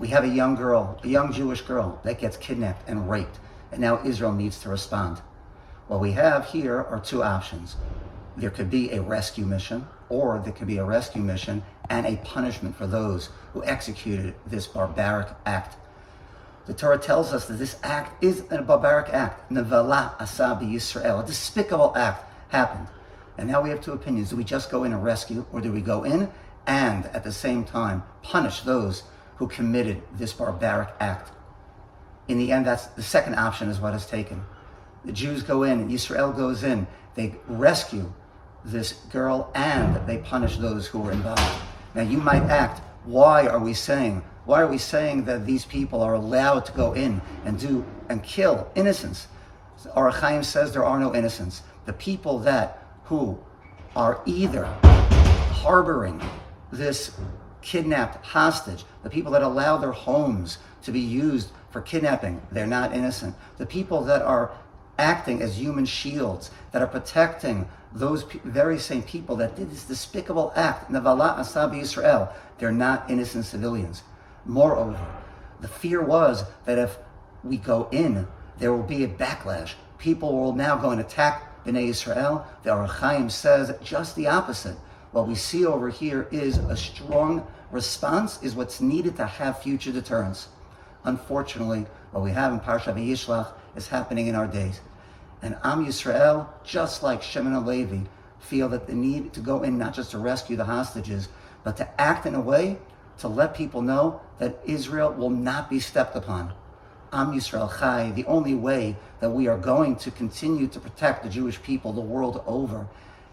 We have a young girl, a young Jewish girl that gets kidnapped and raped, and now Israel needs to respond. What we have here are two options. There could be a rescue mission, or there could be a rescue mission and a punishment for those who executed this barbaric act. The Torah tells us that this act is a barbaric act. Nevala asabi Yisrael. A despicable act happened. And now we have two opinions. Do we just go in and rescue, or do we go in and at the same time punish those who committed this barbaric act? In the end, that's the second option is what is taken. The Jews go in, Israel goes in, they rescue this girl and they punish those who were involved. Now you might act, why are we saying, why are we saying that these people are allowed to go in and do and kill innocents? Ohr HaChaim says there are no innocents. The people that who are either harboring this kidnapped hostage, the people that allow their homes to be used for kidnapping, they're not innocent. The people that are acting as human shields, that are protecting those pe- very same people that did this despicable act, Navala Asabi Israel, they're not innocent civilians. Moreover, the fear was that if we go in, there will be a backlash. People will now go and attack Bnei Israel. The Ohr HaChaim says just the opposite. What we see over here is a strong response, is what's needed to have future deterrence. Unfortunately, what we have in Parsha Vayishlach is happening in our days. And Am Yisrael, just like Shimon and Levi, feel that they need to go in not just to rescue the hostages, but to act in a way to let people know that Israel will not be stepped upon. Am Yisrael Chai, the only way that we are going to continue to protect the Jewish people the world over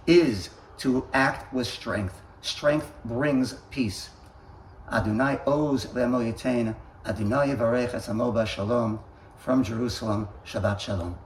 is to act with strength. Strength brings peace. Adonai Oz Le'emo Yitain, Adonai Yivarech Shalom, from Jerusalem, Shabbat Shalom.